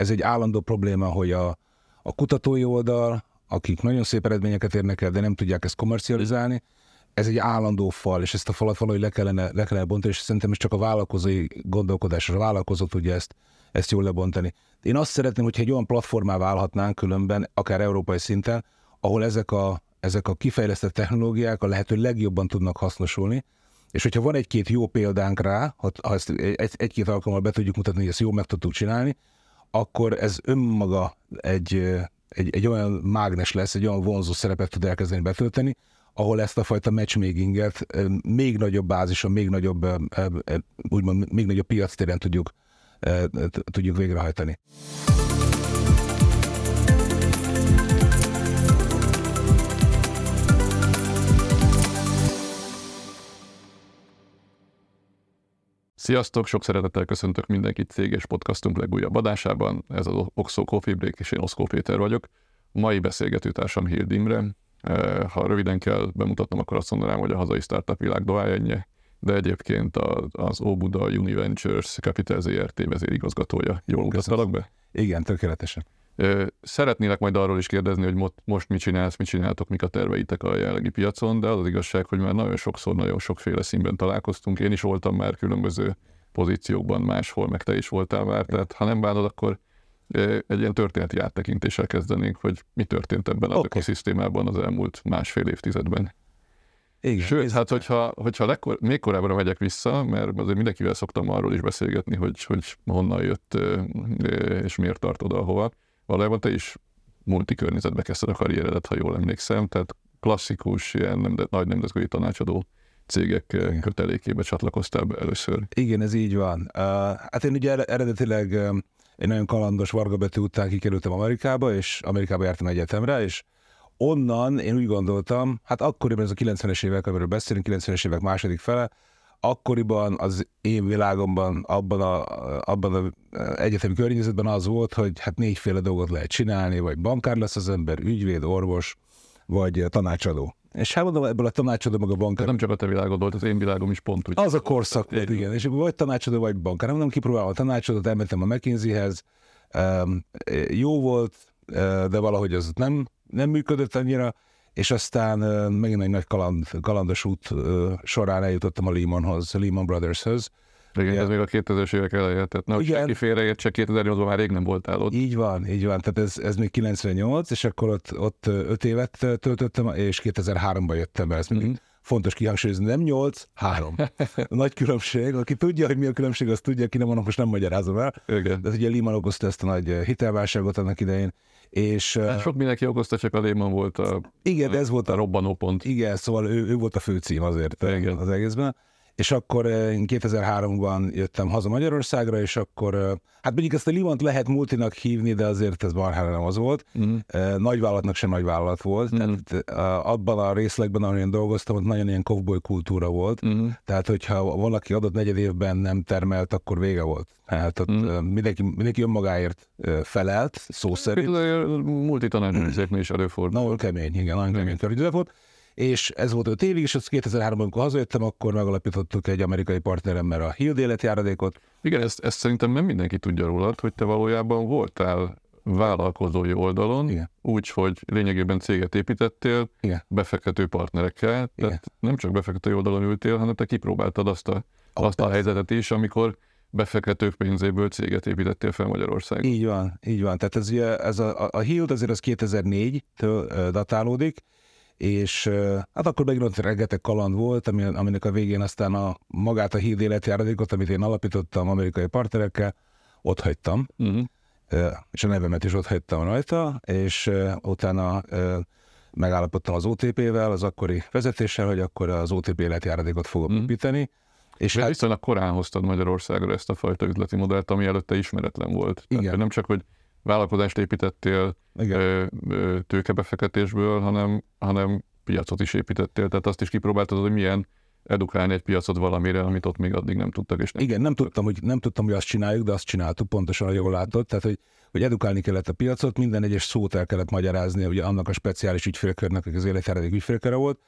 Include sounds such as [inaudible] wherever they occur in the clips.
ez egy állandó probléma, hogy a, a kutatói oldal, akik nagyon szép eredményeket érnek el, de nem tudják ezt komercializálni, ez egy állandó fal, és ezt a falat valahogy le kellene, le kellene bontani, és szerintem ez csak a vállalkozói gondolkodás, a vállalkozó tudja ezt, ezt jól lebontani. Én azt szeretném, hogyha egy olyan platformá válhatnánk különben, akár európai szinten, ahol ezek a, ezek a kifejlesztett technológiák a lehető legjobban tudnak hasznosulni, és hogyha van egy-két jó példánk rá, ha, ha ezt egy-két alkalommal be tudjuk mutatni, hogy ezt jól meg tudtuk csinálni, akkor ez önmaga egy, egy, egy olyan mágnes lesz, egy olyan vonzó szerepet tud elkezdeni betölteni, ahol ezt a fajta matchmakinget még nagyobb bázison, még nagyobb, úgymond, még nagyobb piactéren tudjuk, tudjuk végrehajtani. Sziasztok, sok szeretettel köszöntök mindenkit céges podcastunk legújabb adásában. Ez az Oxo Coffee Break, és én Oszkó Péter vagyok. Mai beszélgetőtársam Hild Imre. Ha röviden kell bemutatnom, akkor azt mondanám, hogy a hazai startup világ doájenje, de egyébként az Óbuda Univentures Capital ZRT vezérigazgatója. Jól mutattalak be? Igen, tökéletesen. Szeretnélek majd arról is kérdezni, hogy most mit csinálsz, mit csináltok, mik a terveitek a jelenlegi piacon, de az az igazság, hogy már nagyon sokszor, nagyon sokféle színben találkoztunk. Én is voltam már különböző pozíciókban máshol, meg te is voltál már, tehát ha nem bánod, akkor egy ilyen történeti áttekintéssel kezdenénk, hogy mi történt ebben az okay. ökoszisztémában az elmúlt másfél évtizedben. Igen, Sőt, hát hogyha, hogyha lekor, még korábbra megyek vissza, mert azért mindenkivel szoktam arról is beszélgetni, hogy, hogy honnan jött és miért tart oda, ahova valójában te is multi környezetbe kezdted a karrieredet, ha jól emlékszem, tehát klasszikus, ilyen nem, nagy nemzetközi tanácsadó cégek Igen. kötelékébe csatlakoztál be először. Igen, ez így van. Uh, hát én ugye eredetileg um, egy nagyon kalandos Varga Betű után kikerültem Amerikába, és Amerikába jártam egyetemre, és onnan én úgy gondoltam, hát akkoriban ez a 90-es évek, amiről beszélünk, 90-es évek második fele, akkoriban az én világomban, abban a, abban a egyetemi környezetben az volt, hogy hát négyféle dolgot lehet csinálni, vagy bankár lesz az ember, ügyvéd, orvos, vagy tanácsadó. És hát mondom, ebből a tanácsadó meg a bankár. Nem csak a te világod volt, az én világom is pont úgy. Az a korszak volt, igen. És vagy tanácsadó, vagy bankár. Mondom, kipróbálom a tanácsadót, elmentem a McKinsey-hez. Um, jó volt, de valahogy az nem, nem működött annyira és aztán megint egy nagy kaland, kalandos út során eljutottam a Lehmanhoz, Lehman Brothershoz. Igen, ez még a 2000-es évek eleje, tehát nem Igen. senki félreértse, 2008-ban már rég nem voltál ott. Így van, így van, tehát ez, ez még 98, és akkor ott, ott 5 évet töltöttem, és 2003-ban jöttem be, ez mm-hmm. fontos kihangsúlyozni, nem 8, 3. [laughs] Nagy különbség, aki tudja, hogy mi a különbség, az tudja, aki nem van, most nem magyarázom el. Igen. De ugye Lehman okozta ezt a nagy hitelválságot annak idején, és, hát sok mindenki okozta, csak a Lehman volt a, igen, ez volt a, a robbanópont. Igen, szóval ő, ő volt a főcím azért igen. az egészben. És akkor én 2003-ban jöttem haza Magyarországra, és akkor, hát mondjuk ezt a Limont lehet multinak hívni, de azért ez marhára nem az volt. Mm. Nagyvállalatnak sem nagyvállalat volt. Mm. Tehát abban a részlegben, ahol én dolgoztam, ott nagyon ilyen cowboy kultúra volt. Mm. Tehát, hogyha valaki adott negyed évben nem termelt, akkor vége volt. Hát ott mm. mindenki, mindenki önmagáért felelt, szó szerint. Multitanácsok is előfordul. Na, kemény, igen, nagyon kemény volt és ez volt öt évig, és az 2003-ban, amikor hazajöttem, akkor megalapítottuk egy amerikai partneremmel a Hild életjáradékot. Igen, ezt, ezt szerintem nem mindenki tudja rólad, hogy te valójában voltál vállalkozói oldalon, Igen. úgy, hogy lényegében céget építettél, Igen. befektető partnerekkel, Igen. tehát nem csak befektető oldalon ültél, hanem te kipróbáltad azt a, oh, azt a helyzetet is, amikor befektetők pénzéből céget építettél fel Magyarországon. Így van, így van. Tehát ez, ez a, a, a Hild azért az 2004-től datálódik, és hát akkor megint rengeteg kaland volt, ami, aminek a végén aztán a magát a híd életjáradékot, amit én alapítottam amerikai partnerekkel, ott hagytam, uh-huh. és a nevemet is ott hagytam rajta, és utána megállapodtam az OTP-vel, az akkori vezetéssel, hogy akkor az OTP életjáradékot fogom uh-huh. építeni. És hát... viszonylag korán hoztad Magyarországra ezt a fajta üzleti modellt, ami előtte ismeretlen volt. Igen. Tehát nem csak, hogy vállalkozást építettél ö, tőkebefektetésből, hanem, hanem piacot is építettél, tehát azt is kipróbáltad, hogy milyen edukálni egy piacot valamire, amit ott még addig nem tudtak. És nem Igen, nem tudtam, hogy, nem tudtam, hogy azt csináljuk, de azt csináltuk, pontosan, ahogy jól látod. Tehát, hogy, hogy edukálni kellett a piacot, minden egyes szót el kellett magyarázni, ugye annak a speciális ügyfélkörnek, az életjáradék ügyfélköre volt,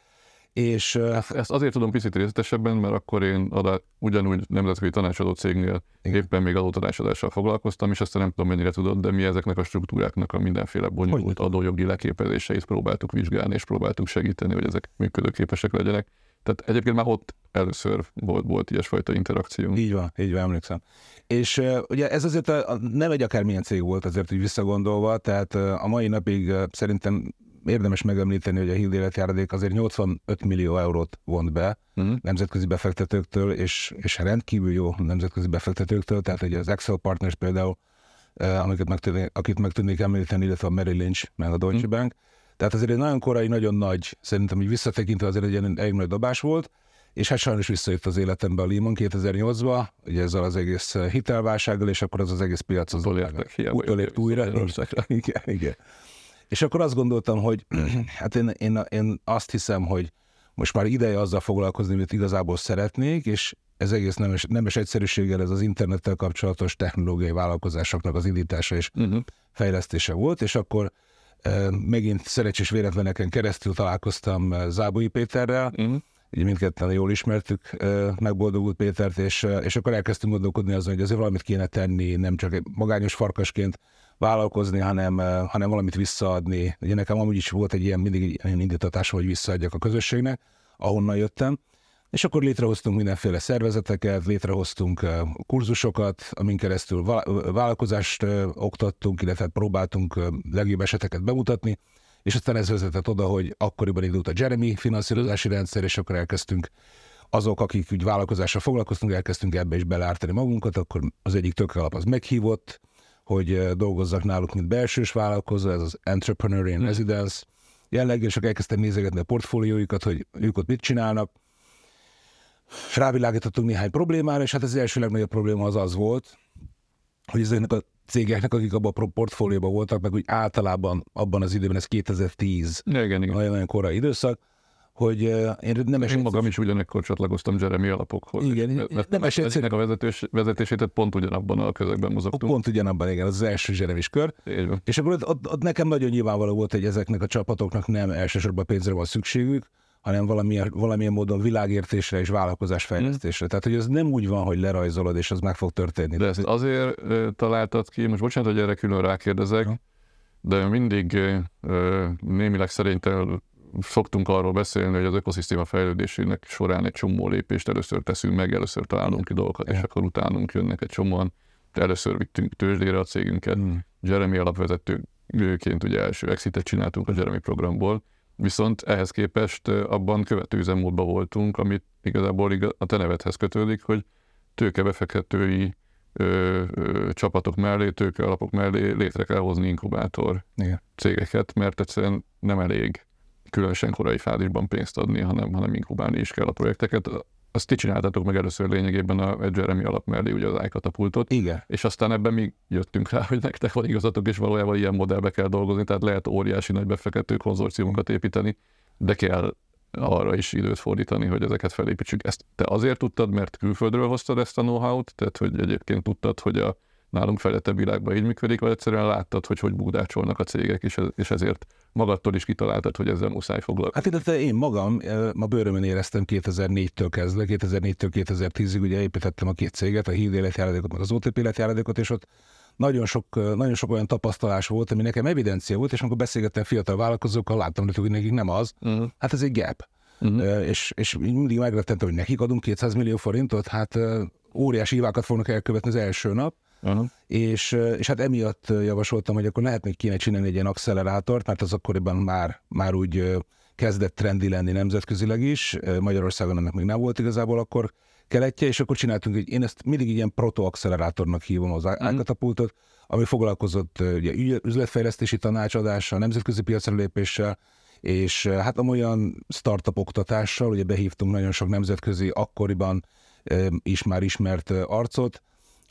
És ezt azért tudom picit részletesebben, mert akkor én adá, ugyanúgy nemzetközi tanácsadó cégnél Igen. éppen még adótanácsadással foglalkoztam, és aztán nem tudom mennyire tudod, de mi ezeknek a struktúráknak a mindenféle bonyolult adójogi leképezéseit próbáltuk vizsgálni, és próbáltuk segíteni, hogy ezek működőképesek legyenek. Tehát egyébként már ott először volt, volt ilyesfajta interakció. Így van, így van, emlékszem. És uh, ugye ez azért a, nem egy akármilyen cég volt azért úgy visszagondolva, tehát uh, a mai napig uh, szerintem érdemes megemlíteni, hogy a Hild életjáradék azért 85 millió eurót vont be uh-huh. nemzetközi befektetőktől, és, és rendkívül jó nemzetközi befektetőktől, tehát ugye az Excel Partners például, amiket meg tudnék, akit meg tudnék említeni, illetve a Merrill Lynch, meg a Deutsche uh-huh. Bank. Tehát azért egy nagyon korai, nagyon nagy, szerintem hogy visszatekintve azért egy elég nagy dobás volt, és hát sajnos visszajött az életembe a Lehman 2008-ba, ugye ezzel az egész hitelválsággal, és akkor az az egész piac az utolért újra. Igen, igen. És akkor azt gondoltam, hogy [clears throat] hát én, én, én azt hiszem, hogy most már ideje azzal foglalkozni, amit igazából szeretnék, és ez egész nemes, nemes egyszerűséggel ez az internettel kapcsolatos technológiai vállalkozásoknak az indítása és uh-huh. fejlesztése volt, és akkor e, megint szerencsés véletleneken keresztül találkoztam Zábui Péterrel, uh-huh. Így mindketten jól ismertük megboldogult Pétert, és, és akkor elkezdtünk gondolkodni azon, hogy azért valamit kéne tenni, nem csak egy magányos farkasként vállalkozni, hanem, hanem valamit visszaadni. Ugye nekem amúgy is volt egy ilyen mindig egy ilyen indítatás, hogy visszaadjak a közösségnek, ahonnan jöttem. És akkor létrehoztunk mindenféle szervezeteket, létrehoztunk kurzusokat, amin keresztül vállalkozást oktattunk, illetve próbáltunk legjobb eseteket bemutatni, és aztán ez vezetett oda, hogy akkoriban indult a Jeremy finanszírozási rendszer, és akkor elkezdtünk azok, akik úgy vállalkozással foglalkoztunk, elkezdtünk ebbe is belártani magunkat, akkor az egyik tök alap az meghívott, hogy dolgozzak náluk, mint belsős vállalkozó, ez az Entrepreneur in hmm. Residence jelleg, és akkor elkezdtem nézegetni a portfólióikat, hogy ők ott mit csinálnak. Rávilágítottunk néhány problémára, és hát az első legnagyobb probléma az az volt, hogy ezeknek a cégeknek, akik abban a portfólióban voltak, meg úgy általában abban az időben, ez 2010, igen, igen. nagyon-nagyon korai időszak, hogy én nem Én magam is ugyanekkor csatlakoztam Jeremy alapokhoz. Igen, mert nem esély a vezetős, vezetését pont ugyanabban a közegben mozogtunk. Pont ugyanabban, igen, az, az első jeremy kör. És akkor ott, ott, ott, nekem nagyon nyilvánvaló volt, hogy ezeknek a csapatoknak nem elsősorban pénzre van szükségük, hanem valamilyen, valamilyen módon világértésre és vállalkozásfejlesztésre. Mm. Tehát, hogy ez nem úgy van, hogy lerajzolod, és az meg fog történni. De ezt azért találtad ki, most bocsánat, hogy erre külön rákérdezek, ja. de mindig némileg szerintem szoktunk arról beszélni, hogy az ökoszisztéma fejlődésének során egy csomó lépést először teszünk meg, először találunk ki dolgokat, és akkor utánunk jönnek egy csomóan. Először vittünk tőzsdére a cégünket. Mm. Jeremy alapvezetőként ugye első exitet csináltunk a Jeremy programból, viszont ehhez képest abban követő üzemmódban voltunk, amit igazából a te nevedhez kötődik, hogy tőkebefektetői ö, ö, csapatok mellé, tőke alapok mellé létre kell hozni inkubátor Igen. cégeket, mert egyszerűen nem elég különösen korai fázisban pénzt adni, hanem, hanem inkubálni is kell a projekteket. Azt ti csináltatok meg először lényegében a Jeremy alap mellé ugye az iKatapultot. Igen. És aztán ebben mi jöttünk rá, hogy nektek van igazatok, és valójában ilyen modellbe kell dolgozni, tehát lehet óriási nagy befektető konzorciumokat építeni, de kell arra is időt fordítani, hogy ezeket felépítsük. Ezt te azért tudtad, mert külföldről hoztad ezt a know-how-t, tehát hogy egyébként tudtad, hogy a nálunk fejlettebb világban így működik, vagy egyszerűen láttad, hogy hogy búdácsolnak a cégek, és, és ezért magadtól is kitaláltad, hogy ezzel muszáj foglalkozni. Hát illetve én magam a bőrömön éreztem 2004-től kezdve, 2004-től 2010-ig ugye építettem a két céget, a híd életjáradékot, meg az OTP életjáradékot, és ott nagyon sok, nagyon sok olyan tapasztalás volt, ami nekem evidencia volt, és amikor beszélgettem fiatal vállalkozókkal, láttam, hogy nekik nem az. Uh-huh. Hát ez egy gap. Uh-huh. És, és mindig megrettentem, hogy nekik adunk 200 millió forintot, hát óriási hívákat fognak elkövetni az első nap, Uh-huh. És, és hát emiatt javasoltam, hogy akkor lehet még kéne csinálni egy ilyen accelerátort, mert az akkoriban már, már úgy kezdett trendi lenni nemzetközileg is, Magyarországon ennek még nem volt igazából akkor keletje, és akkor csináltunk, hogy én ezt mindig ilyen proto-accelerátornak hívom az uh-huh. ami foglalkozott ugye, üzletfejlesztési tanácsadással, nemzetközi piacra lépéssel, és hát olyan startup oktatással, ugye behívtunk nagyon sok nemzetközi, akkoriban is már ismert arcot,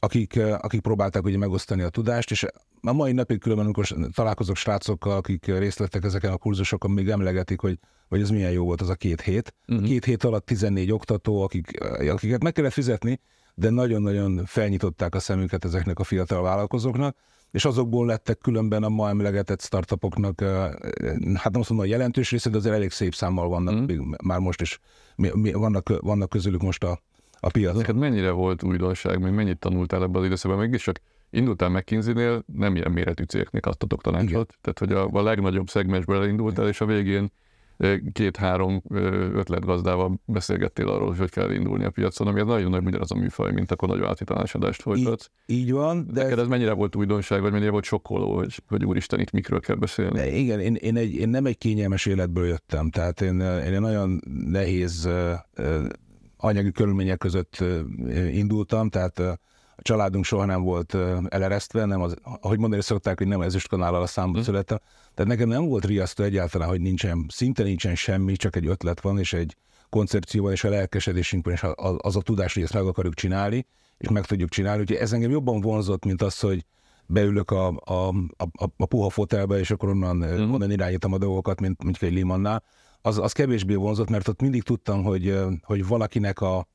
akik, akik próbálták ugye megosztani a tudást, és a mai napig különben, amikor találkozok srácokkal, akik részt vettek ezeken a kurzusokon, még emlegetik, hogy, hogy ez milyen jó volt az a két hét. Uh-huh. Két hét alatt 14 oktató, akik, akiket meg kellett fizetni, de nagyon-nagyon felnyitották a szemüket ezeknek a fiatal vállalkozóknak, és azokból lettek különben a ma emlegetett startupoknak, hát nem azt mondom, a jelentős része, de azért elég szép számmal vannak, mm. még, már most is vannak, vannak közülük most a, a piacon. Neked mennyire volt újdonság, még mennyit tanultál ebben az időszakban, mégis csak indultál McKinsey-nél, nem ilyen méretű cégeknek adtatok tanácsot, Igen. tehát hogy a, a legnagyobb szegmensből elindultál, és a végén két-három ötletgazdával beszélgettél arról, hogy kell indulni a piacon, ami nagyon nagy ugyanaz a műfaj, mint akkor nagy váltítanásadást folytatsz. Így, így van. De Neked ez mennyire volt újdonság, vagy mennyire volt sokkoló, hogy, hogy úristen, itt mikről kell beszélni? De igen, én, én, egy, én nem egy kényelmes életből jöttem, tehát én, én egy nagyon nehéz anyagi körülmények között indultam, tehát a családunk soha nem volt eleresztve, nem az, ahogy mondani szokták, hogy nem ezüstkanállal a számba hmm. születtem, tehát nekem nem volt riasztó egyáltalán, hogy nincsen, szinte nincsen semmi, csak egy ötlet van, és egy koncepció van, és a lelkesedésünk van, és az a tudás, hogy ezt meg akarjuk csinálni, és meg tudjuk csinálni. Úgyhogy ez engem jobban vonzott, mint az, hogy beülök a, a, a, a puha fotelbe, és akkor onnan, mm. onnan irányítom a dolgokat, mint, mint egy limannál. Az, az kevésbé vonzott, mert ott mindig tudtam, hogy, hogy valakinek a,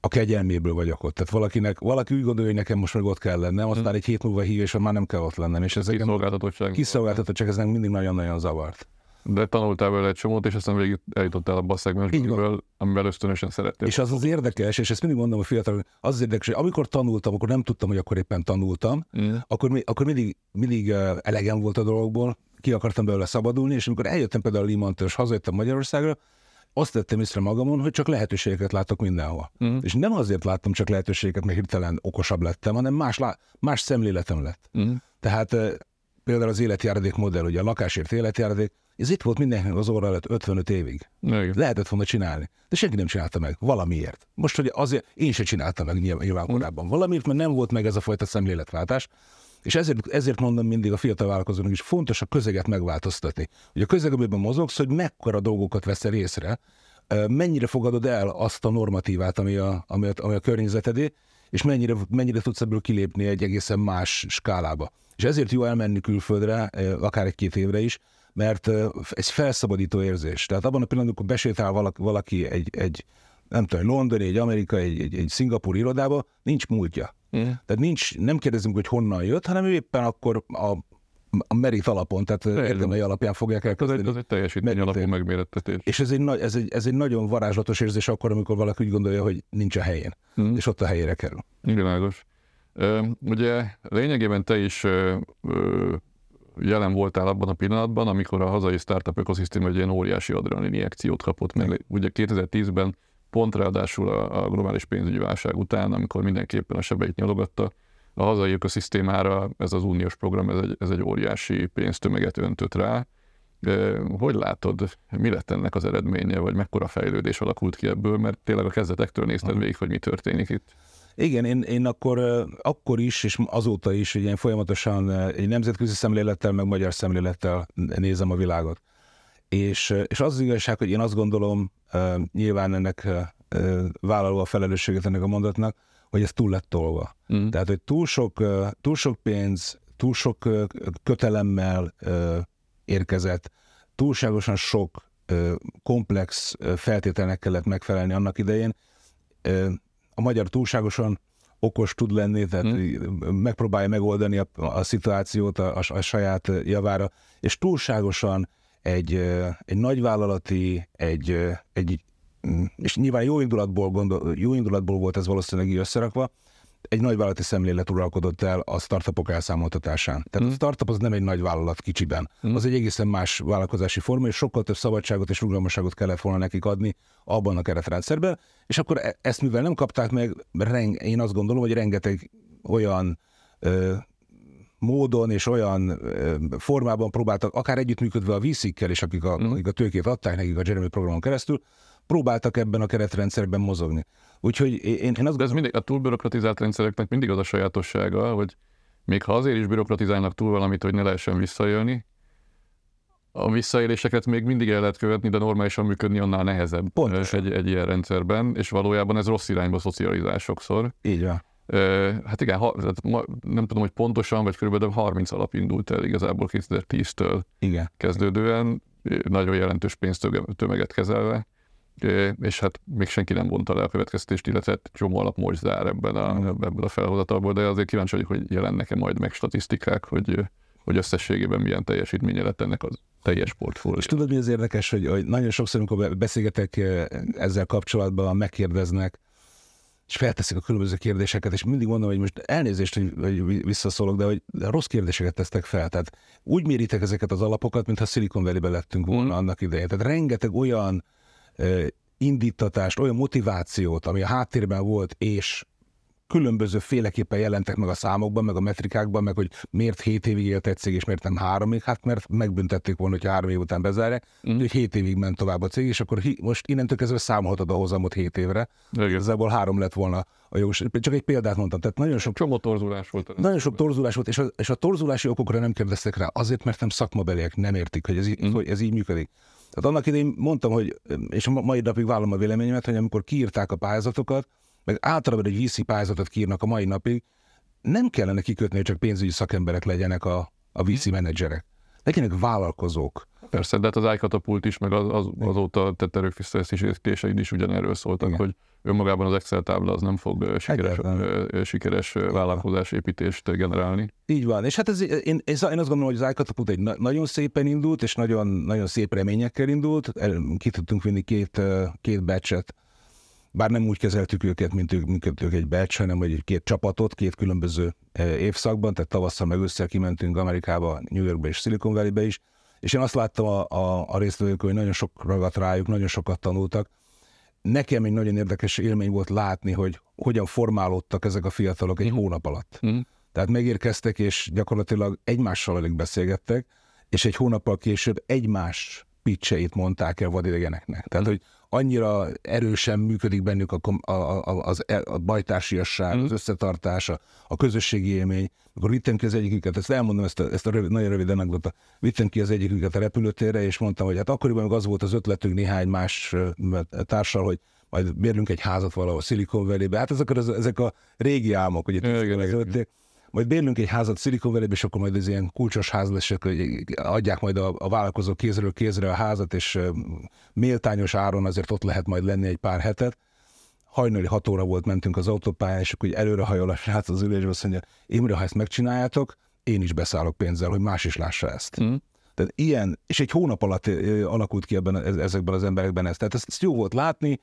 a kegyelméből vagyok ott. Tehát valakinek, valaki úgy gondolja, hogy nekem most meg ott kell lennem, aztán hmm. egy hét múlva hív, és már nem kell ott lennem. És ez kiszolgáltatottság. Kiszolgáltatottság, ez mindig nagyon-nagyon zavart. De tanultál vele egy csomót, és aztán végig eljutottál abba a szegmensből, amivel ösztönösen szerettél. És az az érdekes, és ezt mindig mondom a fiatalok, az az érdekes, hogy amikor tanultam, akkor nem tudtam, hogy akkor éppen tanultam, mm. akkor, akkor mindig, mindig elegem volt a dologból, ki akartam belőle szabadulni, és amikor eljöttem például a Limantól, és hazajöttem Magyarországra, azt tettem észre magamon, hogy csak lehetőségeket látok mindenhol. Uh-huh. És nem azért láttam csak lehetőségeket, mert hirtelen okosabb lettem, hanem más, lá- más szemléletem lett. Uh-huh. Tehát például az életjáradék modell, ugye a lakásért életjáradék, ez itt volt mindenkinek az óra előtt 55 évig. Igen. Lehetett volna csinálni, de senki nem csinálta meg, valamiért. Most, hogy azért én se csináltam meg nyilván, nyilván korábban. Valamiért, mert nem volt meg ez a fajta szemléletváltás, és ezért, ezért mondom mindig a fiatal vállalkozónak is, fontos a közeget megváltoztatni. Hogy a közeg, amiben mozogsz, hogy mekkora dolgokat veszel észre, mennyire fogadod el azt a normatívát, ami a, ami a, ami a környezetedé, és mennyire, mennyire tudsz ebből kilépni egy egészen más skálába. És ezért jó elmenni külföldre, akár egy-két évre is, mert ez felszabadító érzés. Tehát abban a pillanatban, amikor besétál valaki, egy, egy nem tudom, londoni, egy amerikai, egy, egy, egy szingapúri irodába, nincs múltja. Mm. Tehát nincs, nem kérdezünk, hogy honnan jött, hanem ő éppen akkor a, a merit alapon, tehát érdemei alapján fogják elkezdeni. Ez egy, teljesítmény alapú megmérettetés. És ez egy, nagy, ez, egy, ez egy nagyon varázslatos érzés akkor, amikor valaki úgy gondolja, hogy nincs a helyén, mm. és ott a helyére kerül. Világos. Ugye lényegében te is jelen voltál abban a pillanatban, amikor a hazai startup ökoszisztéma egy ilyen óriási adrenalin injekciót kapott meg. Ugye 2010-ben pont ráadásul a, a globális pénzügyi válság után, amikor mindenképpen a sebeit nyalogatta, a hazai ökoszisztémára ez az uniós program, ez egy, ez egy óriási pénztömeget öntött rá. Hogy látod, mi lett ennek az eredménye, vagy mekkora fejlődés alakult ki ebből, mert tényleg a kezdetektől nézted végig, hogy mi történik itt? Igen, én, én akkor, akkor is, és azóta is, hogy én folyamatosan egy nemzetközi szemlélettel, meg magyar szemlélettel nézem a világot. És, és az, az igazság, hogy én azt gondolom, nyilván ennek vállaló a felelősséget ennek a mondatnak, hogy ez túl lett tolva. Mm. Tehát, hogy túl sok, túl sok pénz, túl sok kötelemmel érkezett, túlságosan sok komplex feltételnek kellett megfelelni annak idején. A magyar túlságosan okos tud lenni, tehát hmm. megpróbálja megoldani a, a szituációt a, a, a saját javára, és túlságosan egy, egy nagyvállalati, egy, egy, mm, és nyilván jó indulatból, gondol, jó indulatból volt ez valószínűleg így összerakva, egy nagyvállalati szemlélet uralkodott el a startupok elszámoltatásán. Tehát mm. a startup az nem egy nagy vállalat kicsiben. Mm. Az egy egészen más vállalkozási forma, és sokkal több szabadságot és rugalmasságot kellett volna nekik adni abban a keretrendszerben, és akkor e- ezt mivel nem kapták meg, reng, én azt gondolom, hogy rengeteg olyan ö, módon és olyan formában próbáltak, akár együttműködve a VC-kkel, és akik a, mm. akik a tőkét adták nekik a Jeremy programon keresztül, próbáltak ebben a keretrendszerben mozogni. Úgyhogy én, én azt De ez mindig, a túlbürokratizált rendszereknek mindig az a sajátossága, hogy még ha azért is bürokratizálnak túl valamit, hogy ne lehessen visszajönni, a visszaéléseket még mindig el lehet követni, de normálisan működni annál nehezebb Pontosan. egy, egy ilyen rendszerben, és valójában ez rossz irányba szocializál sokszor. Így van. Hát igen, ha, nem tudom, hogy pontosan, vagy körülbelül 30 alap indult el igazából 2010-től igen. kezdődően, nagyon jelentős pénztömeget kezelve, és hát még senki nem vonta le a következtést, illetve csomó alap most zár ebben a, ebben a felhozatalból, de azért kíváncsi vagyok, hogy jelennek-e majd meg statisztikák, hogy, hogy összességében milyen teljesítménye lett ennek az teljes portfólió. És tudod, mi az érdekes, hogy, hogy nagyon sokszor, amikor beszélgetek ezzel kapcsolatban, megkérdeznek, és felteszik a különböző kérdéseket, és mindig mondom, hogy most elnézést, hogy, hogy visszaszólok, de hogy rossz kérdéseket tesztek fel. Tehát úgy méritek ezeket az alapokat, mintha Silicon Valley-be lettünk volna mm. annak idején. Tehát rengeteg olyan indítatást, olyan motivációt, ami a háttérben volt, és különböző féleképpen jelentek meg a számokban, meg a metrikákban, meg hogy miért 7 évig élt egy cég, és miért nem még, hát mert megbüntették volna, hogy három év után bezárják, mm. hogy 7 évig ment tovább a cég, és akkor hi, most innentől kezdve számolhatod a hozamot 7 évre. Igazából három lett volna a jogos. Csak egy példát mondtam, tehát nagyon sok... Csomó torzulás volt. Nagyon sok torzulás volt, és a, és a torzulási okokra nem kérdeztek rá, azért, mert nem szakmabeliek nem értik, hogy ez, mm. hogy ez így működik. Tehát annak idején mondtam, hogy, és a mai napig vállom a véleményemet, hogy amikor kiírták a pályázatokat, meg általában egy VC pályázatot kírnak a mai napig, nem kellene kikötni, hogy csak pénzügyi szakemberek legyenek a, a VC menedzserek. Legyenek vállalkozók. Persze, de hát az iCatapult is, meg az, az, azóta tett erőfeszítéseid is ugyanerről szóltak, Igen. hogy önmagában az Excel tábla az nem fog sikeres, sikeres vállalkozásépítést generálni. Így van, és hát ez, én, én, azt gondolom, hogy az iCatapult egy na- nagyon szépen indult, és nagyon, nagyon szép reményekkel indult. Ki tudtunk vinni két, két batchet bár nem úgy kezeltük őket, mint ők, mint ők egy batch, hanem egy két csapatot, két különböző évszakban, tehát tavasszal meg össze kimentünk Amerikába, New Yorkba és Silicon Valley-be is, és én azt láttam a, a, a résztvevők, hogy nagyon sok ragadt rájuk, nagyon sokat tanultak. Nekem egy nagyon érdekes élmény volt látni, hogy hogyan formálódtak ezek a fiatalok egy mm. hónap alatt. Mm. Tehát megérkeztek, és gyakorlatilag egymással alig beszélgettek, és egy hónappal később egymás pitcheit mondták el vadidegeneknek. Tehát, hogy annyira erősen működik bennük a, a, a, az, e, a bajtársiasság, mm. az összetartása, a közösségi élmény. Akkor vittem ki az egyiküket, ezt elmondom, ezt a, ezt a rövid, nagyon rövid anekdota, vittem ki az egyiküket a repülőtérre, és mondtam, hogy hát akkoriban meg az volt az ötletünk néhány más társal, hogy majd bérlünk egy házat valahol Silicon Valley-be. Hát ezek, ezek a régi álmok, hogy itt igen, igen majd bérlünk egy házat Silicon és akkor majd ez ilyen kulcsos ház lesz, és akkor adják majd a, a vállalkozók kézről kézre a házat, és méltányos áron azért ott lehet majd lenni egy pár hetet. Hajnali hat óra volt, mentünk az autópályán, és akkor előre hajol a srác az ülésbe, azt mondja, Imre, ha ezt megcsináljátok, én is beszállok pénzzel, hogy más is lássa ezt. Mm. Tehát ilyen, és egy hónap alatt alakult ki ebben, ezekben az emberekben ez. Tehát ezt, ezt jó volt látni,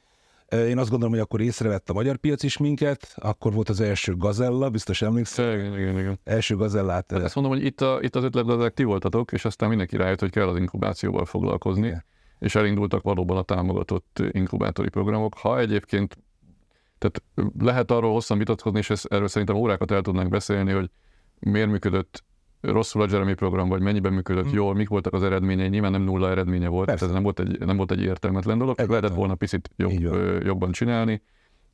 én azt gondolom, hogy akkor észrevett a magyar piac is minket, akkor volt az első gazella, biztos emlékszel? Igen, igen, igen. Első gazellát. Hát ezt mondom, hogy itt, a, itt az ötletgazdák ti voltatok, és aztán mindenki rájött, hogy kell az inkubációval foglalkozni, igen. és elindultak valóban a támogatott inkubátori programok. Ha egyébként, tehát lehet arról hosszan vitatkozni, és ezt, erről szerintem órákat el tudnánk beszélni, hogy miért működött rosszul a Jeremy program, vagy mennyiben működött hmm. jól, mik voltak az eredményei, nyilván nem nulla eredménye volt, Persze. tehát ez nem volt egy, nem volt egy értelmetlen dolog, Egyetlen. lehetett volna picit jobb, ö, jobban csinálni.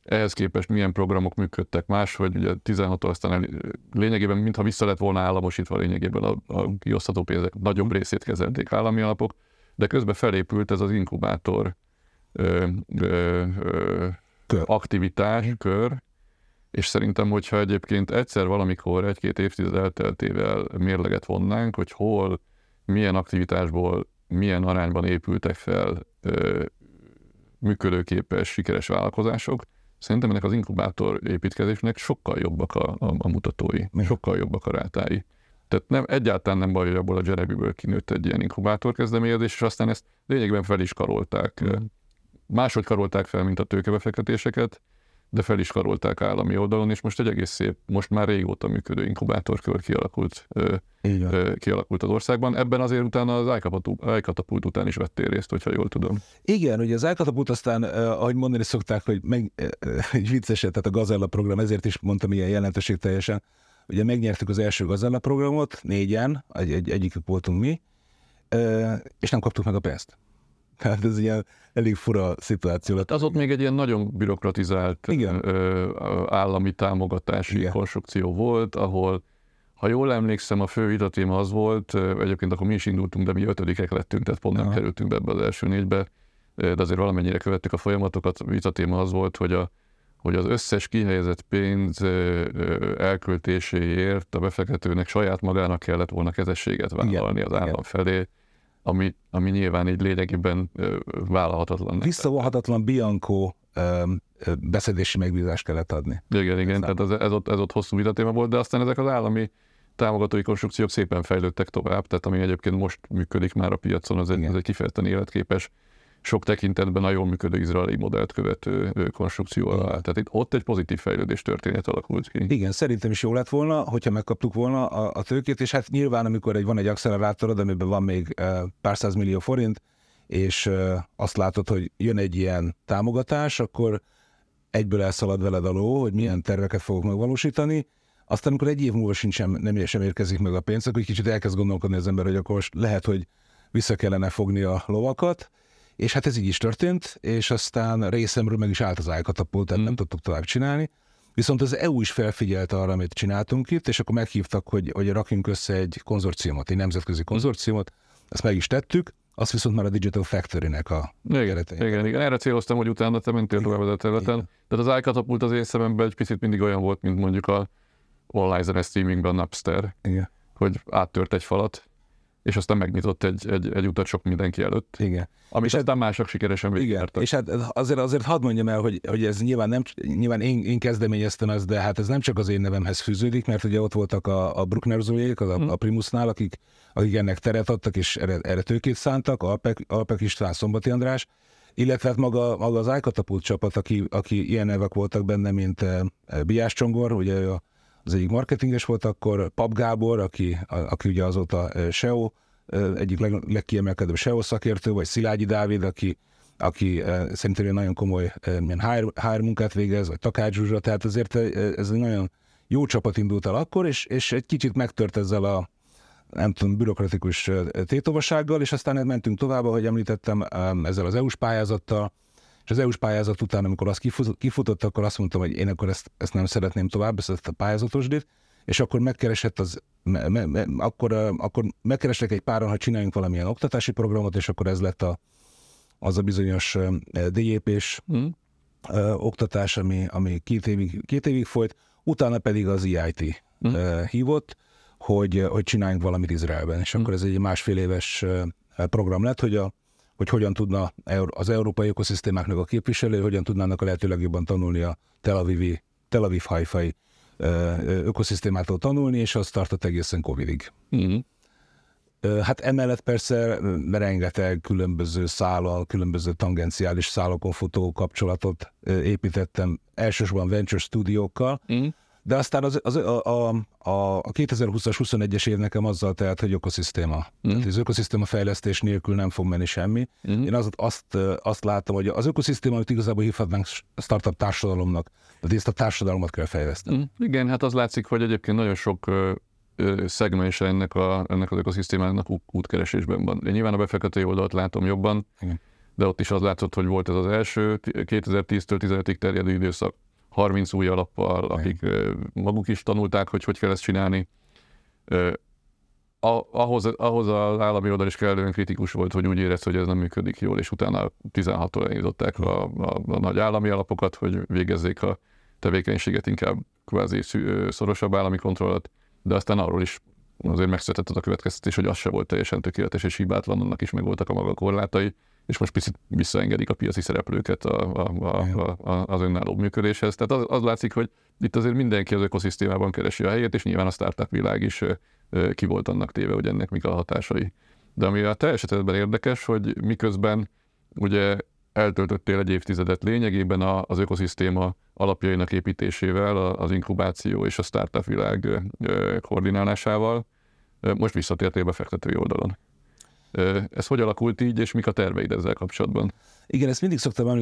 Ehhez képest milyen programok működtek más, hogy ugye 16 aztán el, lényegében mintha vissza lett volna államosítva lényegében a, a kiosztató pénzek nagyobb részét kezelték állami alapok, de közben felépült ez az inkubátor ö, ö, ö, kör. aktivitás, kör, és szerintem, hogyha egyébként egyszer valamikor egy-két évtized elteltével mérleget vonnánk, hogy hol, milyen aktivitásból, milyen arányban épültek fel ö, működőképes, sikeres vállalkozások, szerintem ennek az inkubátor építkezésnek sokkal jobbak a, a, a mutatói, sokkal jobbak a rátái. Tehát nem, egyáltalán nem baj, hogy abból a Jerebiből kinőtt egy ilyen inkubátor kezdeményezés, és aztán ezt lényegében fel is karolták. Mm. Máshogy karolták fel, mint a tőkebefektetéseket, de fel is karolták állami oldalon, és most egy egész szép, most már régóta működő inkubátorkör kialakult, ö, kialakult az országban. Ebben azért utána az iCatapult után is vettél részt, hogyha jól tudom. Igen, ugye az iCatapult aztán, ahogy mondani szokták, hogy meg, egy vicceset, tehát a Gazella program, ezért is mondtam ilyen jelentőség teljesen, ugye megnyertük az első Gazella programot, négyen, egy, egy, egyikük voltunk mi, és nem kaptuk meg a pénzt. Tehát ez ilyen elég fura szituáció lett. Az ott még egy ilyen nagyon bürokratizált Igen. Ö, állami támogatási Igen. konstrukció volt, ahol ha jól emlékszem, a fő vitatéma az volt, egyébként akkor mi is indultunk, de mi ötödikek lettünk, tehát pont nem Aha. kerültünk be ebbe az első négybe, de azért valamennyire követtük a folyamatokat. A vitatéma az volt, hogy, a, hogy az összes kihelyezett pénz elköltéséért a befektetőnek saját magának kellett volna kezességet vállalni Igen. az állam felé, ami, ami nyilván egy lényegében vállalhatatlan. Visszavonhatatlan Bianco beszedési megbízást kellett adni. Igen, igen, tehát ez, ez, ott, ez ott hosszú vitatéma volt, de aztán ezek az állami támogatói konstrukciók szépen fejlődtek tovább, tehát ami egyébként most működik már a piacon, az egy, az egy kifejezetten életképes sok tekintetben a jól működő izraeli modellt követő konstrukció alá. Tehát itt ott egy pozitív fejlődés történet alakult ki. Igen, szerintem is jó lett volna, hogyha megkaptuk volna a, a tőkét, és hát nyilván, amikor egy, van egy accelerátorod, amiben van még pár millió forint, és azt látod, hogy jön egy ilyen támogatás, akkor egyből elszalad veled a ló, hogy milyen terveket fogok megvalósítani, aztán amikor egy év múlva sincsen, nem sem érkezik meg a pénz, akkor egy kicsit elkezd gondolkodni az ember, hogy akkor most lehet, hogy vissza kellene fogni a lovakat, és hát ez így is történt, és aztán részemről meg is állt az álkatapult, tehát mm. nem tudtuk tovább csinálni. Viszont az EU is felfigyelt arra, amit csináltunk itt, és akkor meghívtak, hogy, hogy rakjunk össze egy konzorciumot, egy nemzetközi konzorciumot, ezt meg is tettük, azt viszont már a Digital Factory-nek a igen, keretei. Igen, igen, erre céloztam, hogy utána te mentél tovább a területen. Tehát az iCatapult az én szememben egy picit mindig olyan volt, mint mondjuk a online zene streamingben a Napster, igen. hogy áttört egy falat, és aztán megnyitott egy, egy, egy utat sok mindenki előtt. Igen. Amit és hát- aztán mások sikeresen Igen, és hát azért, azért hadd mondjam el, hogy, hogy ez nyilván nem, nyilván én, én kezdeményeztem ezt, de hát ez nem csak az én nevemhez fűződik, mert ugye ott voltak a, a Bruckner Zolyék, a, hmm. a Primusnál, akik, akik ennek teret adtak, és erre, erre tőkét szántak, Alpek, Alpek István, Szombati András, illetve hát maga, maga az iCatapult csapat, aki, aki ilyen nevek voltak benne, mint uh, Biás Csongor, ugye a az egyik marketinges volt akkor, Pap Gábor, aki, a, aki ugye azóta SEO, egyik leg, legkiemelkedőbb SEO szakértő, vagy Szilágyi Dávid, aki, aki szerintem nagyon komoly milyen HR, HR munkát végez, vagy Takács Zsuzsa, tehát azért ez egy nagyon jó csapat indult el akkor, és, és egy kicsit megtört ezzel a nem tudom, bürokratikus tétovasággal, és aztán mentünk tovább, ahogy említettem, ezzel az EU-s pályázattal, és az EU-s pályázat után, amikor az kifutott, kifutott, akkor azt mondtam, hogy én akkor ezt, ezt nem szeretném tovább, ezt a pályázatosdit, és akkor megkeresett az, me, me, me, akkor, akkor megkerestek egy páran, ha csináljunk valamilyen oktatási programot, és akkor ez lett a, az a bizonyos DJP-s mm. oktatás, ami, ami két, évig, két évig folyt, utána pedig az EIT mm. hívott, hogy, hogy csináljunk valamit Izraelben, és mm. akkor ez egy másfél éves program lett, hogy a hogy hogyan tudna az európai ökoszisztémáknak a képviselő, hogyan tudnának a lehető legjobban tanulni a Tel Avivi, Tel Aviv hajfai ökoszisztémától tanulni, és az tartott egészen Covidig. Mm-hmm. Hát emellett persze rengeteg különböző szállal, különböző tangenciális szálokon futó kapcsolatot építettem, elsősorban venture stúdiókkal, mm de aztán az, az, a, a, a 2020-as, 21-es év nekem azzal telt, hogy ökoszisztéma. Mm. Tehát az ökoszisztéma fejlesztés nélkül nem fog menni semmi. Mm. Én azt, azt, azt látom, hogy az ökoszisztéma, amit igazából hívhatnánk startup társadalomnak, tehát ezt a társadalmat kell fejleszteni. Mm. Igen, hát az látszik, hogy egyébként nagyon sok szegmens ennek, a, ennek az ökoszisztémának útkeresésben van. Én nyilván a befektetői oldalt látom jobban, Igen. de ott is az látszott, hogy volt ez az első 2010-től 15-ig terjedő időszak, 30 új alappal, akik maguk is tanulták, hogy hogy kell ezt csinálni. Ahhoz, ahhoz az állami oldal is kellően kritikus volt, hogy úgy érez, hogy ez nem működik jól, és utána 16-tól elindították a, a, a nagy állami alapokat, hogy végezzék a tevékenységet inkább kvázi szorosabb állami kontrollat, de aztán arról is azért megszületett az a következtetés, hogy az se volt teljesen tökéletes és hibátlan, annak is megvoltak a maga korlátai és most picit visszaengedik a piaci szereplőket a, a, a, a, az önálló működéshez. Tehát az, az látszik, hogy itt azért mindenki az ökoszisztémában keresi a helyét, és nyilván a startup világ is ki volt annak téve, hogy ennek mik a hatásai. De ami a te esetedben érdekes, hogy miközben ugye eltöltöttél egy évtizedet lényegében az ökoszisztéma alapjainak építésével, az inkubáció és a startup világ koordinálásával, most visszatértél befektetői oldalon. Ez hogy alakult így, és mik a terveid ezzel kapcsolatban? Igen, ezt mindig szoktam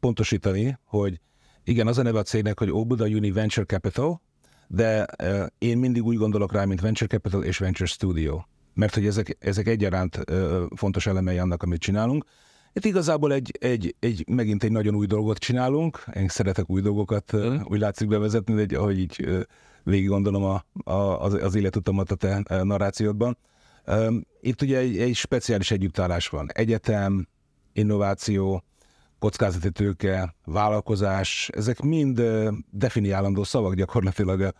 pontosítani, hogy igen, az a neve a cégnek, hogy Obuda Uni Venture Capital, de én mindig úgy gondolok rá, mint Venture Capital és Venture Studio, mert hogy ezek, ezek egyaránt fontos elemei annak, amit csinálunk. Itt igazából egy, egy, egy, megint egy nagyon új dolgot csinálunk. Én szeretek új dolgokat, mm. úgy látszik bevezetni, de ahogy így végig gondolom a, a, az, az életutamat a te narrációdban. Itt ugye egy, egy speciális együttállás van. Egyetem, innováció, kockázati tőke, vállalkozás, ezek mind definiálandó szavak gyakorlatilag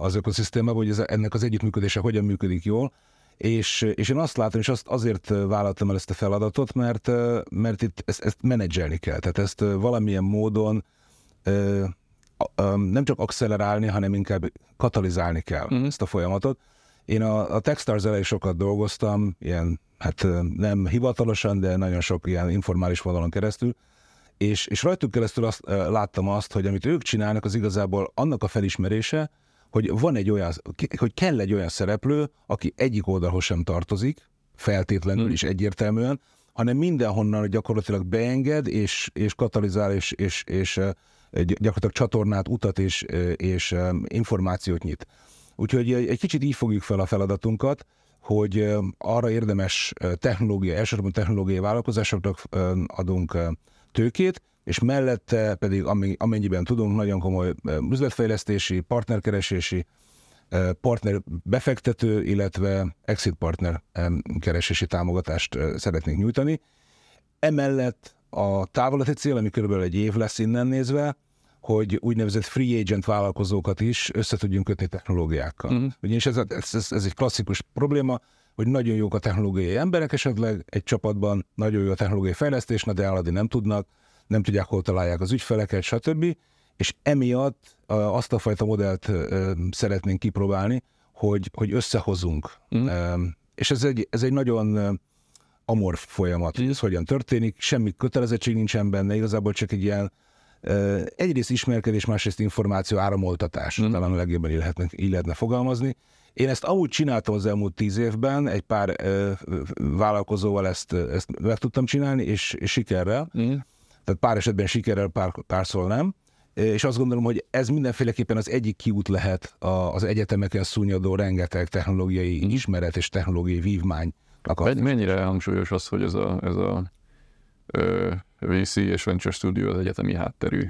az ökoszisztémában, hogy ez, ennek az együttműködése hogyan működik jól, és, és én azt látom, és azt azért vállaltam el ezt a feladatot, mert, mert itt ezt, ezt menedzselni kell. Tehát ezt valamilyen módon nem csak accelerálni, hanem inkább katalizálni kell uh-huh. ezt a folyamatot. Én a, a Techstars elejé sokat dolgoztam, ilyen, hát nem hivatalosan, de nagyon sok ilyen informális vonalon keresztül, és, és rajtuk keresztül azt, láttam azt, hogy amit ők csinálnak, az igazából annak a felismerése, hogy van egy olyan, hogy kell egy olyan szereplő, aki egyik oldalhoz sem tartozik, feltétlenül is egyértelműen, hanem mindenhonnan gyakorlatilag beenged, és, és katalizál, és, és, és gyakorlatilag csatornát, utat és, és információt nyit. Úgyhogy egy kicsit így fogjuk fel a feladatunkat, hogy arra érdemes technológia, elsősorban technológiai vállalkozásoknak adunk tőkét, és mellette pedig amennyiben tudunk nagyon komoly üzletfejlesztési, partnerkeresési, partner befektető, illetve exit partner keresési támogatást szeretnénk nyújtani. Emellett a távolati cél, ami körülbelül egy év lesz innen nézve, hogy úgynevezett free agent vállalkozókat is össze tudjunk kötni technológiákkal. Uh-huh. Ugyanis ez, ez, ez egy klasszikus probléma, hogy nagyon jók a technológiai emberek esetleg egy csapatban, nagyon jó a technológiai fejlesztés, de eladni nem tudnak, nem tudják, hol találják az ügyfeleket, stb. És emiatt azt a fajta modellt szeretnénk kipróbálni, hogy, hogy összehozunk. Mm. És ez egy, ez egy nagyon amorf folyamat, hogy ez hogyan történik, semmi kötelezettség nincsen benne, igazából csak egy ilyen egyrészt ismerkedés, másrészt információ áramoltatás, mm. talán a legjobban így lehetne, így lehetne fogalmazni. Én ezt amúgy csináltam az elmúlt tíz évben, egy pár ö, vállalkozóval ezt, ezt meg tudtam csinálni, és, és sikerrel. Mm. Tehát pár esetben sikerrel, pár, párszor nem. És azt gondolom, hogy ez mindenféleképpen az egyik kiút lehet az egyetemeken szúnyadó rengeteg technológiai mm. ismeret és technológiai vívmány. Mennyire hangsúlyos az, hogy ez a, ez a VC és Venture Studio az egyetemi hátterű?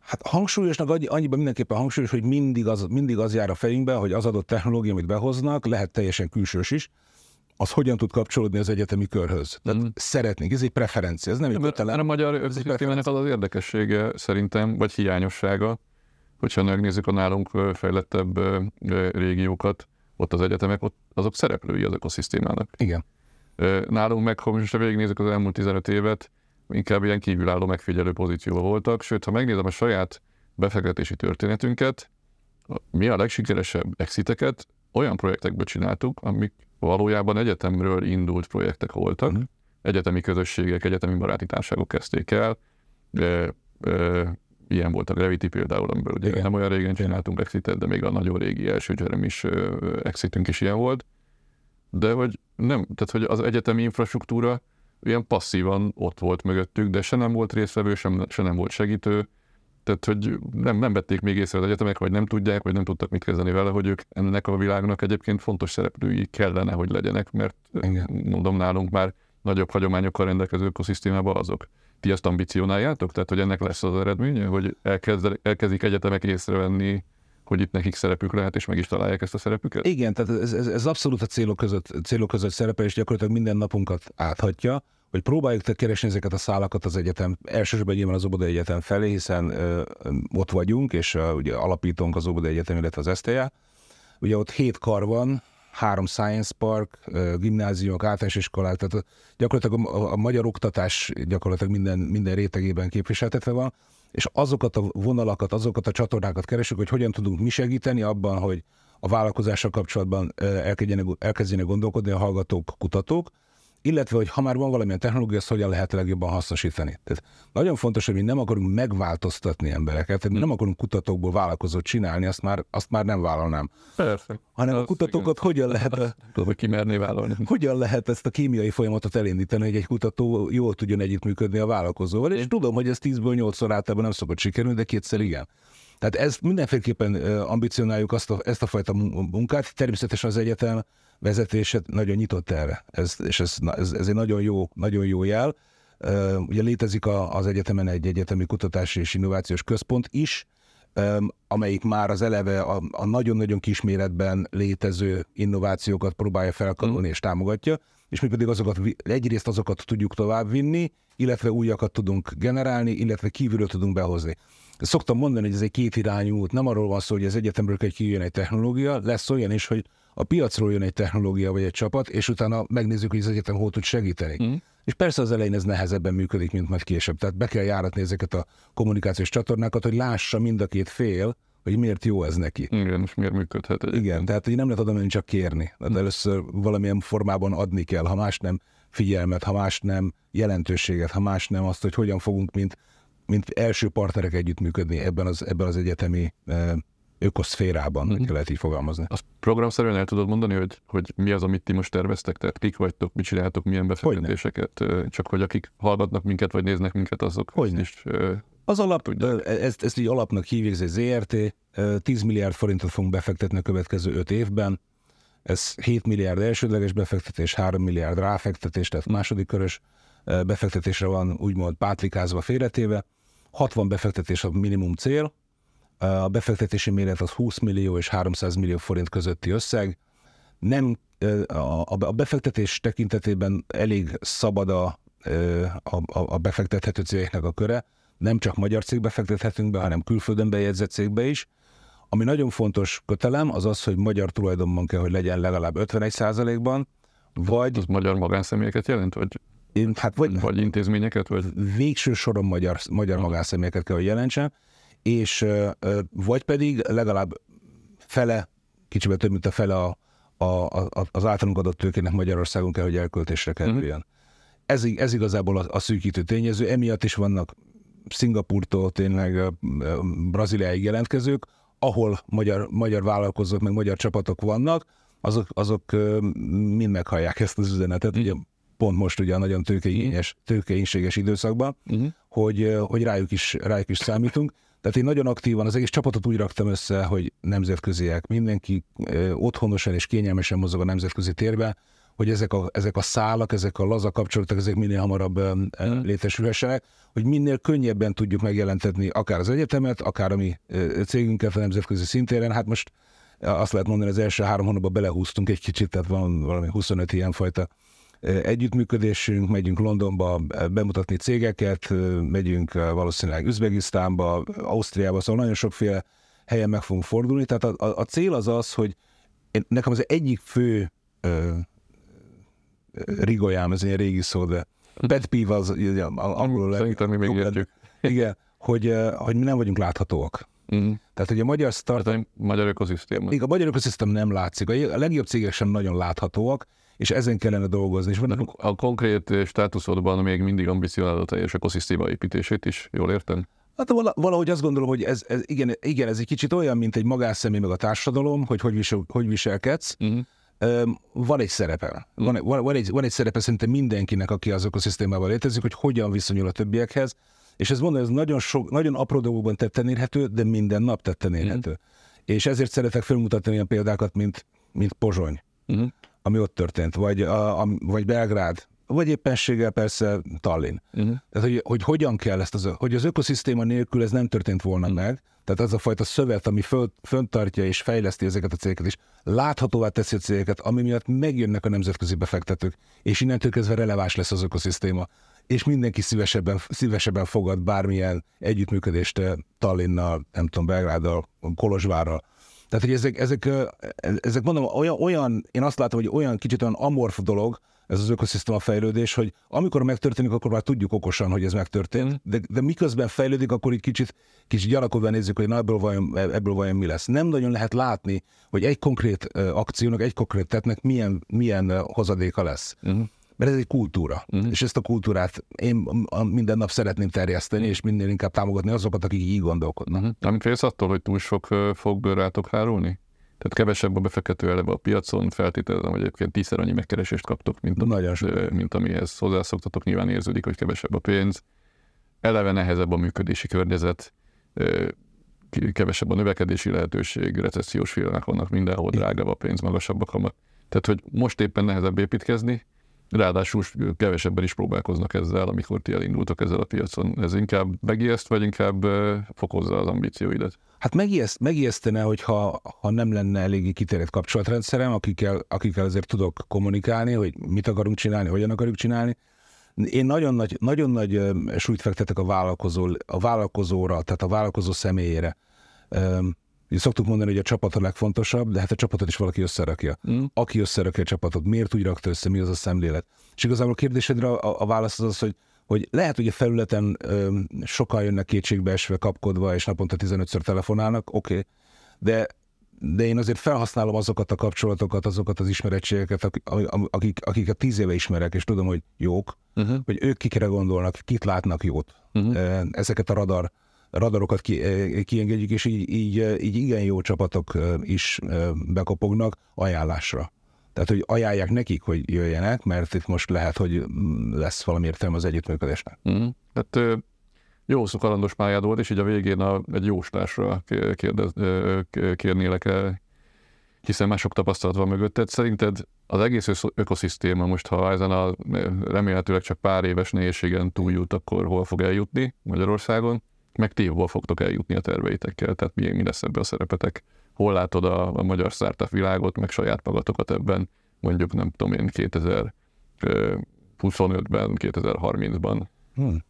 Hát hangsúlyosnak annyiban mindenképpen hangsúlyos, hogy mindig az, mindig az jár a fejünkbe, hogy az adott technológia, amit behoznak, lehet teljesen külsős is, az hogyan tud kapcsolódni az egyetemi körhöz. Tehát mm. szeretnénk, ez egy preferencia, ez nem egy kötelem. A magyar ökoszisztémának az az érdekessége szerintem, vagy hiányossága, hogyha megnézzük a nálunk fejlettebb régiókat, ott az egyetemek, ott azok szereplői az ökoszisztémának. Igen. Nálunk meg, ha most végignézzük az elmúlt 15 évet, inkább ilyen kívülálló megfigyelő pozícióban voltak, sőt, ha megnézem a saját befektetési történetünket, mi a legsikeresebb exiteket olyan projektekből csináltuk, amik valójában egyetemről indult projektek voltak, uh-huh. egyetemi közösségek, egyetemi baráti társágok kezdték el, de, e, ilyen volt a Gravity például, amiből ugye Igen. nem olyan régen csináltunk exitet, de még a nagyon régi első Jeremy is exitünk is ilyen volt. De hogy nem, tehát hogy az egyetemi infrastruktúra ilyen passzívan ott volt mögöttük, de se nem volt részvevő, sem, se nem volt segítő, tehát, hogy nem, nem vették még észre az egyetemek, vagy nem tudják, vagy nem tudtak mit kezdeni vele, hogy ők ennek a világnak egyébként fontos szereplői kellene, hogy legyenek, mert Igen. mondom, nálunk már nagyobb hagyományokkal rendelkező ökoszisztémában azok. Ti ezt ambicionáljátok? Tehát, hogy ennek lesz az eredménye, hogy elkezd, elkezdik egyetemek észrevenni, hogy itt nekik szerepük lehet, és meg is találják ezt a szerepüket? Igen, tehát ez, ez, ez abszolút a célok között, célok között szerepel, és gyakorlatilag minden napunkat áthatja hogy próbáljuk keresni ezeket a szálakat az egyetem, elsősorban nyilván az Óbudai Egyetem felé, hiszen ö, ott vagyunk, és ö, ugye alapítunk az Óbudai Egyetem, illetve az STA. Ugye ott hét kar van, három Science Park, gimnáziumok, általános iskolák, tehát gyakorlatilag a, a magyar oktatás gyakorlatilag minden, minden rétegében képviseltetve van, és azokat a vonalakat, azokat a csatornákat keresünk, hogy hogyan tudunk mi segíteni abban, hogy a vállalkozással kapcsolatban elkezdjenek, elkezdjenek gondolkodni a hallgatók, kutatók, illetve hogy ha már van valamilyen technológia, azt hogyan lehet legjobban hasznosítani. Tehát nagyon fontos, hogy mi nem akarunk megváltoztatni embereket, tehát mi nem akarunk kutatókból vállalkozót csinálni, azt már, azt már nem vállalnám. Persze. Hanem a kutatókat igen. hogyan lehet... A, [laughs] tudom, hogy kimerné vállalni. Hogyan lehet ezt a kémiai folyamatot elindítani, hogy egy kutató jól tudjon együttműködni a vállalkozóval, és tudom, hogy ez 10-ből 8-szor általában nem szokott sikerülni, de kétszer igen. Tehát ezt mindenféleképpen ambicionáljuk azt a, ezt a fajta munkát. Természetesen az egyetem vezetése nagyon nyitott erre, ez, és ez, ez, ez egy nagyon jó, nagyon jó jel. Ugye létezik az egyetemen egy egyetemi kutatási és innovációs központ is, amelyik már az eleve a, a nagyon-nagyon kisméretben létező innovációkat próbálja felkarolni mm. és támogatja, és mi pedig azokat, egyrészt azokat tudjuk továbbvinni, illetve újakat tudunk generálni, illetve kívülről tudunk behozni. Szoktam mondani, hogy ez egy kétirányú út. Nem arról van szó, hogy az egyetemről kell kijön egy technológia, lesz olyan is, hogy a piacról jön egy technológia vagy egy csapat, és utána megnézzük, hogy az egyetem hol tud segíteni. Mm. És persze az elején ez nehezebben működik, mint majd később. Tehát be kell járatni ezeket a kommunikációs csatornákat, hogy lássa mind a két fél, hogy miért jó ez neki. Igen, és miért működhet. Egyébként. Igen, tehát hogy nem lehet oda menni csak kérni. Tehát először valamilyen formában adni kell, ha más nem figyelmet, ha más nem jelentőséget, ha más nem azt, hogy hogyan fogunk, mint, mint első partnerek együttműködni ebben az, ebben az egyetemi eh, ökoszférában, hogy lehet így fogalmazni. Azt programszerűen el tudod mondani, hogy, hogy mi az, amit ti most terveztek, tehát kik vagytok, mit csináltok, milyen befektetéseket, Hogyne. csak hogy akik hallgatnak minket, vagy néznek minket, azok Hogyne. is az alap, tudják. ezt, ezt így alapnak hívják, ez egy ZRT, 10 milliárd forintot fogunk befektetni a következő 5 évben, ez 7 milliárd elsődleges befektetés, 3 milliárd ráfektetés, tehát második körös befektetésre van úgymond pátrikázva félretéve, 60 befektetés a minimum cél, a befektetési méret az 20 millió és 300 millió forint közötti összeg. Nem, a befektetés tekintetében elég szabad a, a, a befektethető cégeknek a köre. Nem csak magyar cégbe fektethetünk be, hanem külföldön bejegyzett cégbe is. Ami nagyon fontos kötelem, az az, hogy magyar tulajdonban kell, hogy legyen legalább 51 ban vagy... Az magyar magánszemélyeket jelent, vagy, hát vagy, vagy intézményeket? Vagy... Végső soron magyar, magyar magánszemélyeket kell, hogy jelentsen és vagy pedig legalább fele, kicsivel több, mint a fele a, a, a, az általunk adott tőkének Magyarországon kell, hogy elköltésre kerüljön. Uh-huh. Ez, ez igazából a, a szűkítő tényező, emiatt is vannak Szingapurtól tényleg Brazíliáig jelentkezők, ahol magyar, magyar vállalkozók, meg magyar csapatok vannak, azok, azok mind meghallják ezt az üzenetet, ugye pont most ugye a nagyon tőkeigényes, tőkeínséges időszakban, uh-huh. hogy, hogy rájuk, is, rájuk is számítunk. Tehát én nagyon aktívan az egész csapatot úgy raktam össze, hogy nemzetköziek, mindenki otthonosan és kényelmesen mozog a nemzetközi térbe, hogy ezek a, ezek a szálak, ezek a laza kapcsolatok, ezek minél hamarabb mm. létesülhessenek, hogy minél könnyebben tudjuk megjelentetni akár az egyetemet, akár a mi cégünket a nemzetközi szintéren. Hát most azt lehet mondani, az első három hónapban belehúztunk egy kicsit, tehát van valami 25 ilyen fajta együttműködésünk, megyünk Londonba bemutatni cégeket, megyünk valószínűleg Üzbegisztánba, Ausztriába, szóval nagyon sokféle helyen meg fogunk fordulni. Tehát a, a, a cél az az, hogy én, nekem az egyik fő ö, rigolyám, ez egy régi szó, de pet peeve az, angolul Szerintem mi még értjük. Igen, hogy, hogy mi nem vagyunk láthatóak. Mm. Tehát, hogy a magyar start... Tehát a magyar ökoszisztéma. Igen, a magyar ökoszisztém nem látszik. A legjobb cégek sem nagyon láthatóak, és ezen kellene dolgozni. És vannak... A konkrét státuszodban még mindig ambicionálod a teljes ökoszisztéma építését is, jól értem? Hát valahogy azt gondolom, hogy ez, ez igen, igen, ez egy kicsit olyan, mint egy magánszemély meg a társadalom, hogy hogy, visel, hogy viselkedsz. Uh-huh. Van egy szerepe. Van, van, van, egy, van egy szerepe szerintem mindenkinek, aki az ökoszisztémával létezik, hogy hogyan viszonyul a többiekhez. És ez mondom, ez nagyon, sok, nagyon apró dolgokban tetten érhető, de minden nap tetten érhető. Uh-huh. És ezért szeretek felmutatni olyan példákat, mint, mint Pozsony. Uh-huh ami ott történt, vagy, a, a, vagy Belgrád, vagy éppenséggel persze Tallinn. Uh-huh. Tehát, hogy, hogy hogyan kell ezt, az, hogy az ökoszisztéma nélkül ez nem történt volna uh-huh. meg, tehát az a fajta szövet, ami föl, föntartja és fejleszti ezeket a cégeket is, láthatóvá teszi a cégeket, ami miatt megjönnek a nemzetközi befektetők, és innentől kezdve releváns lesz az ökoszisztéma, és mindenki szívesebben, szívesebben fogad bármilyen együttműködést Tallinnal, nem tudom, Belgráddal, Kolozsvárral, tehát, hogy ezek, ezek, ezek mondom, olyan, olyan, én azt látom, hogy olyan kicsit olyan amorf dolog, ez az ökoszisztéma fejlődés, hogy amikor megtörténik, akkor már tudjuk okosan, hogy ez megtörtént, mm. de, de miközben fejlődik, akkor így kicsit, kicsit gyanakodva nézzük, hogy na ebből vajon, ebből vajon mi lesz. Nem nagyon lehet látni, hogy egy konkrét akciónak, egy konkrét tettnek milyen, milyen hozadéka lesz. Mm mert ez egy kultúra, uh-huh. és ezt a kultúrát én minden nap szeretném terjeszteni, és minél inkább támogatni azokat, akik így gondolkodnak. Uh-huh. Amit félsz attól, hogy túl sok fog rátok rárulni? Tehát kevesebb a befektető eleve a piacon, feltételezem, hogy egyébként tízszer annyi megkeresést kaptok, mint, Nagyon amit, mint amihez hozzászoktatok, nyilván érződik, hogy kevesebb a pénz. Eleve nehezebb a működési környezet, kevesebb a növekedési lehetőség, recessziós félelmek vannak mindenhol, drágább a pénz, magasabb a kamat. Tehát, hogy most éppen nehezebb építkezni, Ráadásul kevesebben is próbálkoznak ezzel, amikor ti elindultok ezzel a piacon. Ez inkább megijeszt, vagy inkább fokozza az ambícióidat? Hát megijeszt, megijesztene, hogyha ha nem lenne eléggé kiterjedt kapcsolatrendszerem, akikkel, akikkel azért tudok kommunikálni, hogy mit akarunk csinálni, hogyan akarjuk csinálni. Én nagyon nagy, nagyon nagy súlyt fektetek a, vállalkozó, a vállalkozóra, tehát a vállalkozó személyére. Szoktuk mondani, hogy a csapat a legfontosabb, de hát a csapatot is valaki összerakja. Mm. Aki összerakja a csapatot, miért úgy rakta össze, mi az a szemlélet. És igazából a kérdésedre a, a válasz az az, hogy hogy lehet, hogy a felületen ö, sokan jönnek kétségbeesve, kapkodva, és naponta 15-ször telefonálnak, oké, okay. de de én azért felhasználom azokat a kapcsolatokat, azokat az ismerettségeket, akik, akiket tíz éve ismerek, és tudom, hogy jók, uh-huh. hogy ők kikre gondolnak, kit látnak jót. Uh-huh. Ezeket a radar, radarokat ki, kiengedjük, és így, így, így igen jó csapatok is bekopognak ajánlásra. Tehát, hogy ajánlják nekik, hogy jöjjenek, mert itt most lehet, hogy lesz valami értelme az együttműködésnek. Mm. Hát jó szó kalandos pályád volt, és így a végén a, egy jóslásra kérdez, kérnélek el, hiszen már sok tapasztalat van mögötted. Szerinted az egész ökoszisztéma most, ha ezen a remélhetőleg csak pár éves nehézségen túljut, akkor hol fog eljutni Magyarországon? Meg ti hol fogtok eljutni a terveitekkel? Tehát mi, mi lesz ebbe a szerepetek? hol látod a, a magyar startup világot, meg saját magatokat ebben, mondjuk nem tudom én 2025-ben, 2030-ban. Hmm.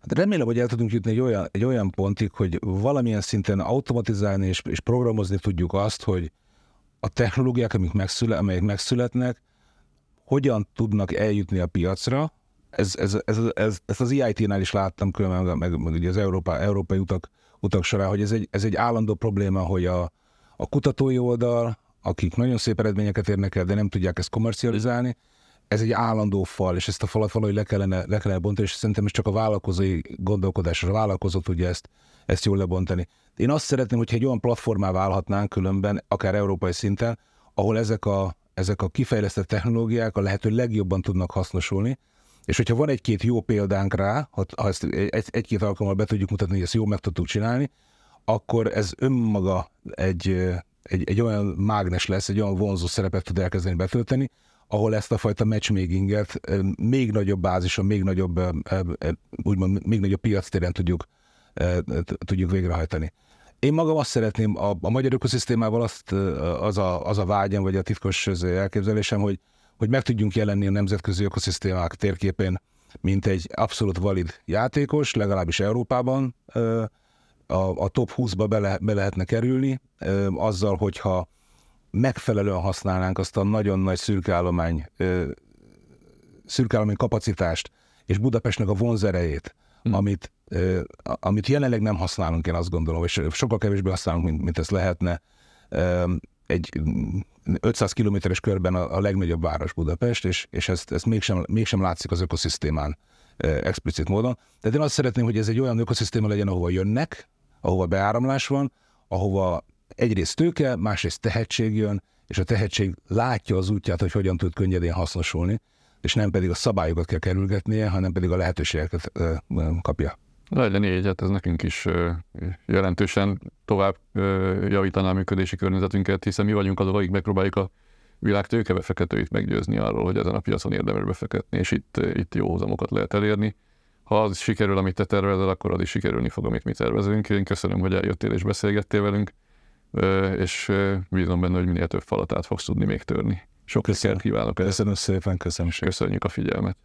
Hát remélem, hogy el tudunk jutni egy olyan, egy olyan pontig, hogy valamilyen szinten automatizálni és, és programozni tudjuk azt, hogy a technológiák, amik megszület, amelyek megszületnek, hogyan tudnak eljutni a piacra. Ez, ez, ez, ez, ezt az EIT-nál is láttam különben, meg, meg, ugye az Európa, európai utak, utak során, hogy ez egy, ez egy állandó probléma, hogy a, a kutatói oldal, akik nagyon szép eredményeket érnek el, de nem tudják ezt komercializálni, ez egy állandó fal, és ezt a falat valahogy le kellene, le kellene bontani, és szerintem ez csak a vállalkozói gondolkodás, a vállalkozó tudja ezt, ezt jól lebontani. Én azt szeretném, hogyha egy olyan platformá válhatnánk különben, akár európai szinten, ahol ezek a, ezek a kifejlesztett technológiák a lehető legjobban tudnak hasznosulni, és hogyha van egy-két jó példánk rá, ha, ha ezt egy, egy-két alkalommal be tudjuk mutatni, hogy ezt jól meg tudtuk csinálni, akkor ez önmaga egy, egy, egy olyan mágnes lesz, egy olyan vonzó szerepet tud elkezdeni betölteni, ahol ezt a fajta matchmakinget még nagyobb bázison, még nagyobb, úgymond, még nagyobb piactéren tudjuk, tudjuk végrehajtani. Én magam azt szeretném, a, a magyar ökoszisztémával azt, az, a, az a vágyam, vagy a titkos elképzelésem, hogy, hogy meg tudjunk jelenni a nemzetközi ökoszisztémák térképén, mint egy abszolút valid játékos, legalábbis Európában, a, a top 20-ba be, be lehetne kerülni, azzal, hogyha megfelelően használnánk azt a nagyon nagy szürkállomány, szürkállomány kapacitást és Budapestnek a vonzerejét, hmm. amit, amit jelenleg nem használunk, én azt gondolom, és sokkal kevésbé használunk, mint, mint ez lehetne. Egy 500 kilométeres körben a, a legnagyobb város Budapest, és, és ezt, ezt mégsem, mégsem látszik az ökoszisztémán explicit módon. Tehát én azt szeretném, hogy ez egy olyan ökoszisztéma legyen, ahova jönnek, ahova beáramlás van, ahova egyrészt tőke, másrészt tehetség jön, és a tehetség látja az útját, hogy hogyan tud könnyedén hasznosulni, és nem pedig a szabályokat kell kerülgetnie, hanem pedig a lehetőségeket ö, kapja. Legyen így, hát ez nekünk is jelentősen tovább javítaná a működési környezetünket, hiszen mi vagyunk azok, akik megpróbáljuk a világ tőkebefektetőit meggyőzni arról, hogy ezen a piacon érdemes befektetni, és itt, itt jó hozamokat lehet elérni ha az sikerül, amit te tervezel, akkor az is sikerülni fog, amit mi tervezünk. Én köszönöm, hogy eljöttél és beszélgettél velünk, és bízom benne, hogy minél több falat át fogsz tudni még törni. Sok sikert kívánok! Köszönöm szépen, köszönöm. Köszönjük a figyelmet!